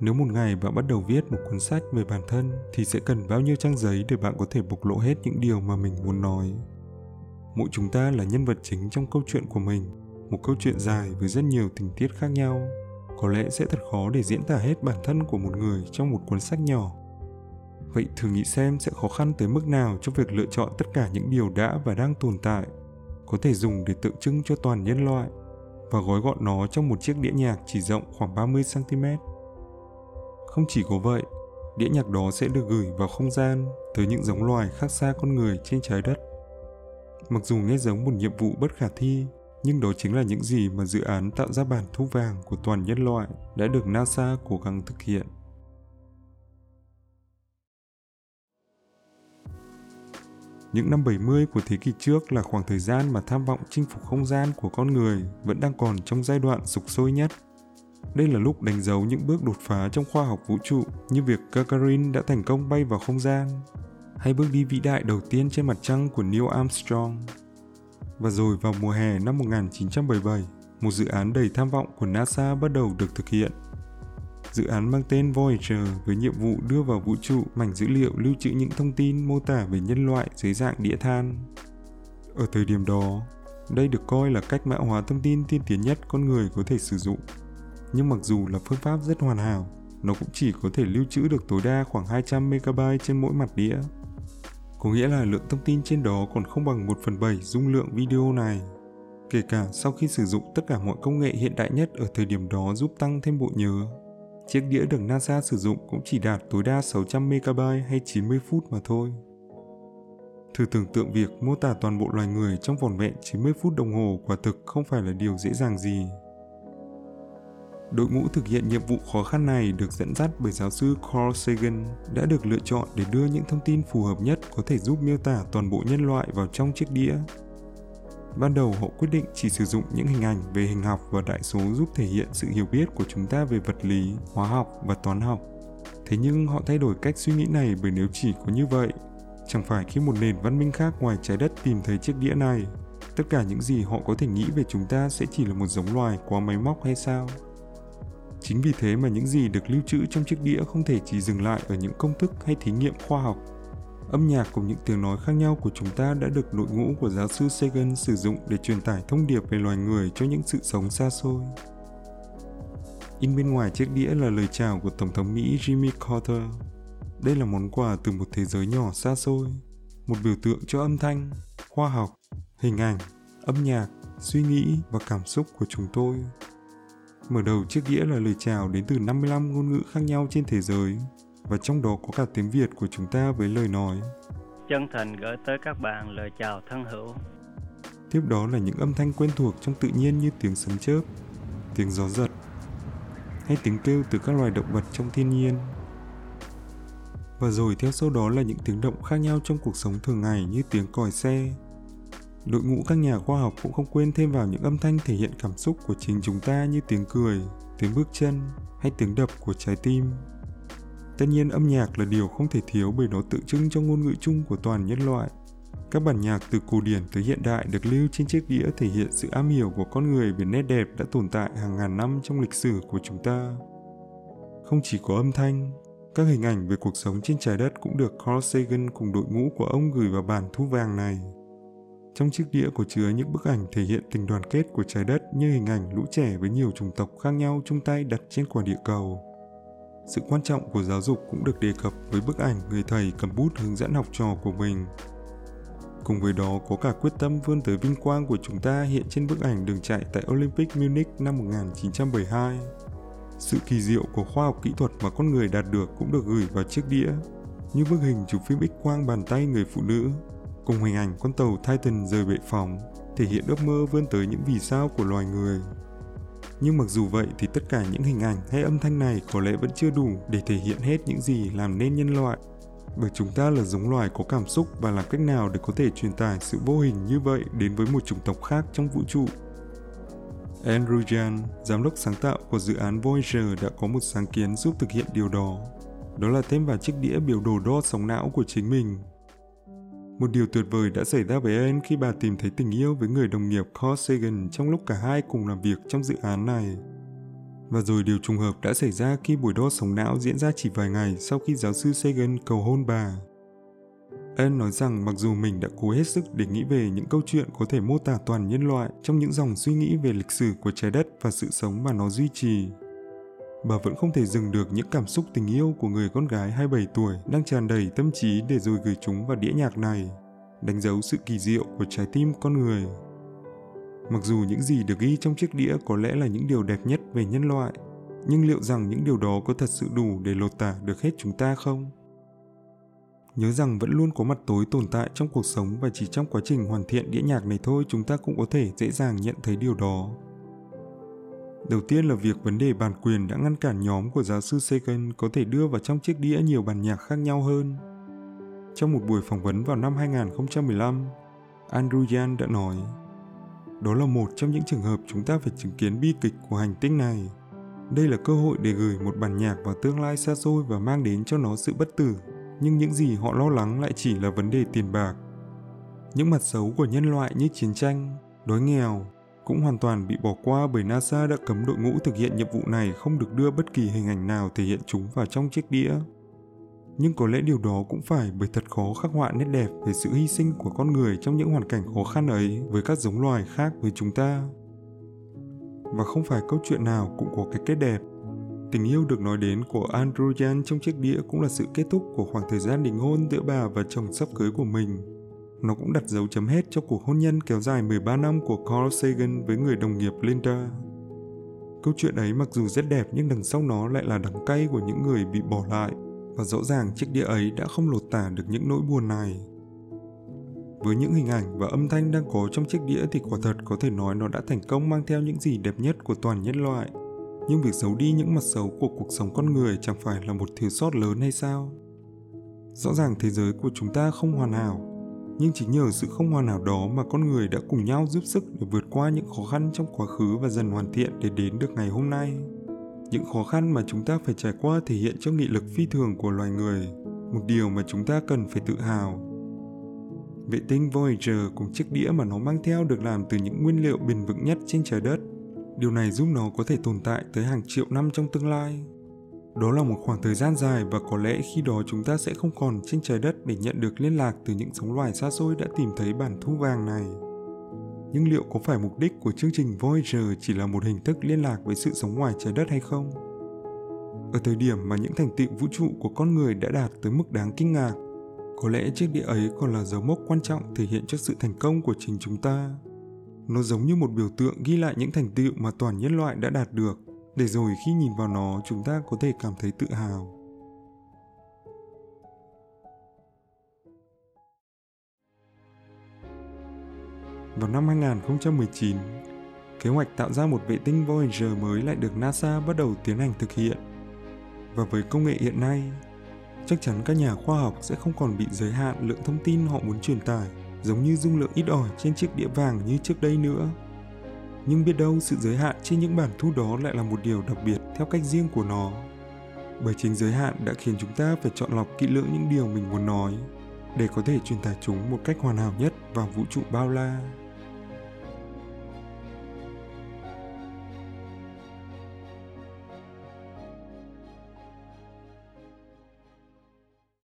Nếu một ngày bạn bắt đầu viết một cuốn sách về bản thân thì sẽ cần bao nhiêu trang giấy để bạn có thể bộc lộ hết những điều mà mình muốn nói. Mỗi chúng ta là nhân vật chính trong câu chuyện của mình, một câu chuyện dài với rất nhiều tình tiết khác nhau. Có lẽ sẽ thật khó để diễn tả hết bản thân của một người trong một cuốn sách nhỏ. Vậy thử nghĩ xem sẽ khó khăn tới mức nào cho việc lựa chọn tất cả những điều đã và đang tồn tại, có thể dùng để tượng trưng cho toàn nhân loại và gói gọn nó trong một chiếc đĩa nhạc chỉ rộng khoảng 30 cm. Không chỉ có vậy, đĩa nhạc đó sẽ được gửi vào không gian tới những giống loài khác xa con người trên trái đất. Mặc dù nghe giống một nhiệm vụ bất khả thi, nhưng đó chính là những gì mà dự án tạo ra bản thu vàng của toàn nhân loại đã được NASA cố gắng thực hiện. Những năm 70 của thế kỷ trước là khoảng thời gian mà tham vọng chinh phục không gian của con người vẫn đang còn trong giai đoạn sục sôi nhất. Đây là lúc đánh dấu những bước đột phá trong khoa học vũ trụ như việc Gagarin đã thành công bay vào không gian, hay bước đi vĩ đại đầu tiên trên mặt trăng của Neil Armstrong. Và rồi vào mùa hè năm 1977, một dự án đầy tham vọng của NASA bắt đầu được thực hiện. Dự án mang tên Voyager với nhiệm vụ đưa vào vũ trụ mảnh dữ liệu lưu trữ những thông tin mô tả về nhân loại dưới dạng đĩa than. Ở thời điểm đó, đây được coi là cách mã hóa thông tin tiên tiến nhất con người có thể sử dụng nhưng mặc dù là phương pháp rất hoàn hảo, nó cũng chỉ có thể lưu trữ được tối đa khoảng 200 MB trên mỗi mặt đĩa. Có nghĩa là lượng thông tin trên đó còn không bằng 1 phần 7 dung lượng video này. Kể cả sau khi sử dụng tất cả mọi công nghệ hiện đại nhất ở thời điểm đó giúp tăng thêm bộ nhớ. Chiếc đĩa được NASA sử dụng cũng chỉ đạt tối đa 600 MB hay 90 phút mà thôi. Thử tưởng tượng việc mô tả toàn bộ loài người trong vỏn vẹn 90 phút đồng hồ quả thực không phải là điều dễ dàng gì. Đội ngũ thực hiện nhiệm vụ khó khăn này được dẫn dắt bởi giáo sư Carl Sagan đã được lựa chọn để đưa những thông tin phù hợp nhất có thể giúp miêu tả toàn bộ nhân loại vào trong chiếc đĩa. Ban đầu họ quyết định chỉ sử dụng những hình ảnh về hình học và đại số giúp thể hiện sự hiểu biết của chúng ta về vật lý, hóa học và toán học. Thế nhưng họ thay đổi cách suy nghĩ này bởi nếu chỉ có như vậy, chẳng phải khi một nền văn minh khác ngoài trái đất tìm thấy chiếc đĩa này, tất cả những gì họ có thể nghĩ về chúng ta sẽ chỉ là một giống loài quá máy móc hay sao? Chính vì thế mà những gì được lưu trữ trong chiếc đĩa không thể chỉ dừng lại ở những công thức hay thí nghiệm khoa học. Âm nhạc cùng những tiếng nói khác nhau của chúng ta đã được đội ngũ của giáo sư Sagan sử dụng để truyền tải thông điệp về loài người cho những sự sống xa xôi. In bên ngoài chiếc đĩa là lời chào của Tổng thống Mỹ Jimmy Carter. Đây là món quà từ một thế giới nhỏ xa xôi, một biểu tượng cho âm thanh, khoa học, hình ảnh, âm nhạc, suy nghĩ và cảm xúc của chúng tôi Mở đầu chiếc đĩa là lời chào đến từ 55 ngôn ngữ khác nhau trên thế giới và trong đó có cả tiếng Việt của chúng ta với lời nói. Chân thành gửi tới các bạn lời chào thân hữu. Tiếp đó là những âm thanh quen thuộc trong tự nhiên như tiếng sấm chớp, tiếng gió giật hay tiếng kêu từ các loài động vật trong thiên nhiên. Và rồi theo sau đó là những tiếng động khác nhau trong cuộc sống thường ngày như tiếng còi xe, Đội ngũ các nhà khoa học cũng không quên thêm vào những âm thanh thể hiện cảm xúc của chính chúng ta như tiếng cười, tiếng bước chân hay tiếng đập của trái tim. Tất nhiên âm nhạc là điều không thể thiếu bởi nó tượng trưng cho ngôn ngữ chung của toàn nhân loại. Các bản nhạc từ cổ điển tới hiện đại được lưu trên chiếc đĩa thể hiện sự am hiểu của con người về nét đẹp đã tồn tại hàng ngàn năm trong lịch sử của chúng ta. Không chỉ có âm thanh, các hình ảnh về cuộc sống trên trái đất cũng được Carl Sagan cùng đội ngũ của ông gửi vào bản thu vàng này. Trong chiếc đĩa có chứa những bức ảnh thể hiện tình đoàn kết của trái đất như hình ảnh lũ trẻ với nhiều chủng tộc khác nhau chung tay đặt trên quả địa cầu. Sự quan trọng của giáo dục cũng được đề cập với bức ảnh người thầy cầm bút hướng dẫn học trò của mình. Cùng với đó có cả quyết tâm vươn tới vinh quang của chúng ta hiện trên bức ảnh đường chạy tại Olympic Munich năm 1972. Sự kỳ diệu của khoa học kỹ thuật mà con người đạt được cũng được gửi vào chiếc đĩa, như bức hình chụp phim X quang bàn tay người phụ nữ cùng hình ảnh con tàu Titan rời bệ phóng, thể hiện ước mơ vươn tới những vì sao của loài người. Nhưng mặc dù vậy thì tất cả những hình ảnh hay âm thanh này có lẽ vẫn chưa đủ để thể hiện hết những gì làm nên nhân loại. Bởi chúng ta là giống loài có cảm xúc và làm cách nào để có thể truyền tải sự vô hình như vậy đến với một chủng tộc khác trong vũ trụ. Andrew Jan, giám đốc sáng tạo của dự án Voyager đã có một sáng kiến giúp thực hiện điều đó. Đó là thêm vào chiếc đĩa biểu đồ đo sóng não của chính mình một điều tuyệt vời đã xảy ra với Anne khi bà tìm thấy tình yêu với người đồng nghiệp Carl Sagan trong lúc cả hai cùng làm việc trong dự án này. Và rồi điều trùng hợp đã xảy ra khi buổi đo sóng não diễn ra chỉ vài ngày sau khi giáo sư Sagan cầu hôn bà. Anne nói rằng mặc dù mình đã cố hết sức để nghĩ về những câu chuyện có thể mô tả toàn nhân loại trong những dòng suy nghĩ về lịch sử của trái đất và sự sống mà nó duy trì, bà vẫn không thể dừng được những cảm xúc tình yêu của người con gái 27 tuổi đang tràn đầy tâm trí để rồi gửi chúng vào đĩa nhạc này, đánh dấu sự kỳ diệu của trái tim con người. Mặc dù những gì được ghi trong chiếc đĩa có lẽ là những điều đẹp nhất về nhân loại, nhưng liệu rằng những điều đó có thật sự đủ để lột tả được hết chúng ta không? Nhớ rằng vẫn luôn có mặt tối tồn tại trong cuộc sống và chỉ trong quá trình hoàn thiện đĩa nhạc này thôi chúng ta cũng có thể dễ dàng nhận thấy điều đó. Đầu tiên là việc vấn đề bản quyền đã ngăn cản nhóm của giáo sư Sagan có thể đưa vào trong chiếc đĩa nhiều bản nhạc khác nhau hơn. Trong một buổi phỏng vấn vào năm 2015, Andrew Yan đã nói đó là một trong những trường hợp chúng ta phải chứng kiến bi kịch của hành tinh này. Đây là cơ hội để gửi một bản nhạc vào tương lai xa xôi và mang đến cho nó sự bất tử. Nhưng những gì họ lo lắng lại chỉ là vấn đề tiền bạc. Những mặt xấu của nhân loại như chiến tranh, đói nghèo cũng hoàn toàn bị bỏ qua bởi NASA đã cấm đội ngũ thực hiện nhiệm vụ này không được đưa bất kỳ hình ảnh nào thể hiện chúng vào trong chiếc đĩa. Nhưng có lẽ điều đó cũng phải bởi thật khó khắc họa nét đẹp về sự hy sinh của con người trong những hoàn cảnh khó khăn ấy với các giống loài khác với chúng ta. Và không phải câu chuyện nào cũng có cái kết đẹp. Tình yêu được nói đến của Andrew trong chiếc đĩa cũng là sự kết thúc của khoảng thời gian đính hôn giữa bà và chồng sắp cưới của mình. Nó cũng đặt dấu chấm hết cho cuộc hôn nhân kéo dài 13 năm của Carl Sagan với người đồng nghiệp Linda. Câu chuyện ấy mặc dù rất đẹp nhưng đằng sau nó lại là đắng cay của những người bị bỏ lại và rõ ràng chiếc đĩa ấy đã không lột tả được những nỗi buồn này. Với những hình ảnh và âm thanh đang có trong chiếc đĩa thì quả thật có thể nói nó đã thành công mang theo những gì đẹp nhất của toàn nhân loại. Nhưng việc giấu đi những mặt xấu của cuộc sống con người chẳng phải là một thiếu sót lớn hay sao? Rõ ràng thế giới của chúng ta không hoàn hảo, nhưng chính nhờ sự không hoàn hảo đó mà con người đã cùng nhau giúp sức để vượt qua những khó khăn trong quá khứ và dần hoàn thiện để đến được ngày hôm nay. Những khó khăn mà chúng ta phải trải qua thể hiện cho nghị lực phi thường của loài người, một điều mà chúng ta cần phải tự hào. Vệ tinh Voyager cùng chiếc đĩa mà nó mang theo được làm từ những nguyên liệu bền vững nhất trên trái đất. Điều này giúp nó có thể tồn tại tới hàng triệu năm trong tương lai. Đó là một khoảng thời gian dài và có lẽ khi đó chúng ta sẽ không còn trên trái đất để nhận được liên lạc từ những giống loài xa xôi đã tìm thấy bản thu vàng này nhưng liệu có phải mục đích của chương trình Voyager chỉ là một hình thức liên lạc với sự sống ngoài trái đất hay không? Ở thời điểm mà những thành tựu vũ trụ của con người đã đạt tới mức đáng kinh ngạc, có lẽ chiếc đĩa ấy còn là dấu mốc quan trọng thể hiện cho sự thành công của chính chúng ta. Nó giống như một biểu tượng ghi lại những thành tựu mà toàn nhân loại đã đạt được, để rồi khi nhìn vào nó chúng ta có thể cảm thấy tự hào. Vào năm 2019, kế hoạch tạo ra một vệ tinh Voyager mới lại được NASA bắt đầu tiến hành thực hiện. Và với công nghệ hiện nay, chắc chắn các nhà khoa học sẽ không còn bị giới hạn lượng thông tin họ muốn truyền tải, giống như dung lượng ít ỏi trên chiếc đĩa vàng như trước đây nữa. Nhưng biết đâu sự giới hạn trên những bản thu đó lại là một điều đặc biệt theo cách riêng của nó. Bởi chính giới hạn đã khiến chúng ta phải chọn lọc kỹ lưỡng những điều mình muốn nói để có thể truyền tải chúng một cách hoàn hảo nhất vào vũ trụ bao la